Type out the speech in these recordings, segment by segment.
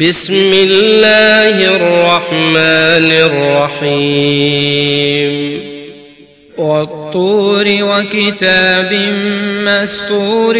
بسم الله الرحمن الرحيم. والطور وكتاب مستور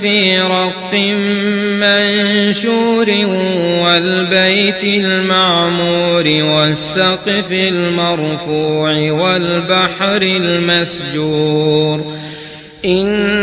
في رق منشور والبيت المعمور والسقف المرفوع والبحر المسجور. إن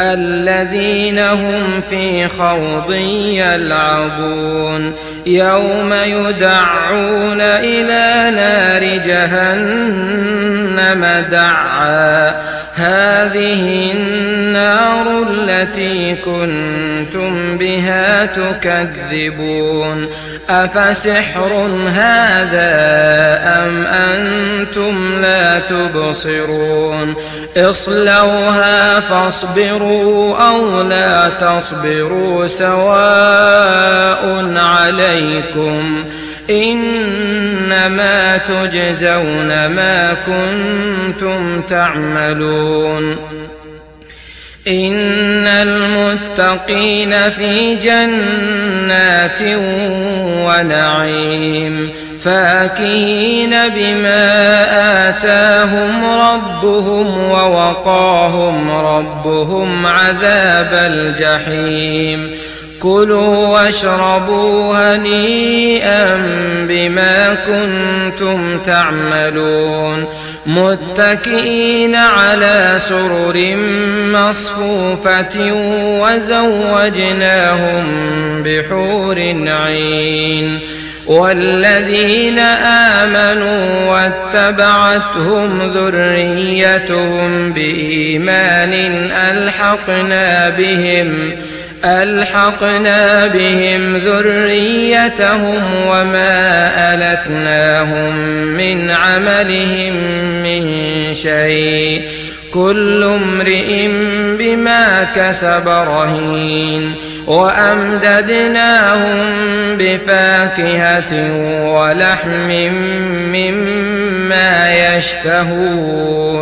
الذين هم في خوض يلعبون. يوم يدعون إلى نار جهنم دعا. هذه النار التي كنتم بها تكذبون. أفسحر هذا أم أنتم لا تبصرون؟ اصلوها فاصبروا أو لا تصبروا سواء عليكم. إنما تجزون ما كنتم تعملون. إن المتقين في جنات ونعيم. فاكهين بما آتاهم ربهم ووقاهم ربهم عذاب الجحيم. كلوا واشربوا هنيئا بما كنتم تعملون متكئين على سرر مصفوفة وزوجناهم بحور عين والذين آمنوا واتبعتهم ذريتهم بإيمان ألحقنا بهم ألحقنا بهم ذريتهم وما ألتناهم من عملهم من شيء. كل امرئ بما كسب رهين. وأمددناهم بفاكهة ولحم مما يشتهون.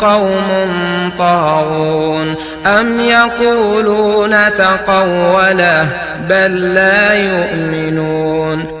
قوم طاغون أم يقولون تقوله بل لا يؤمنون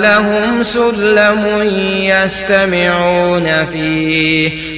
لهم سلم يستمعون فيه.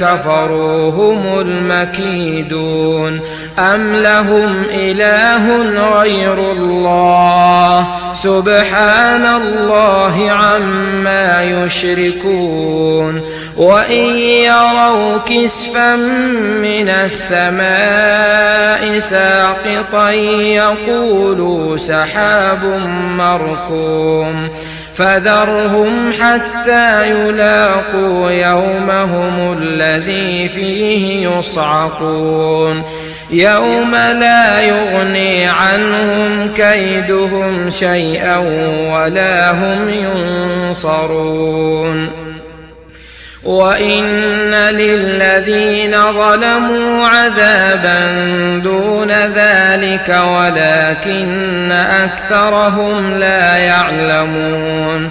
كفروا هم المكيدون أم لهم إله غير الله سبحان الله عما يشركون وإن يروا كسفا من السماء ساقطا يقولوا سحاب مركوم فذرهم حتى يلاقوا يومهم الذي فيه يصعقون. يوم لا يغني عنهم كيدهم شيئا ولا هم ينصرون. وان للذين ظلموا عذابا دون ذلك ولكن اكثرهم لا يعلمون